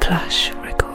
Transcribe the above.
Plush record.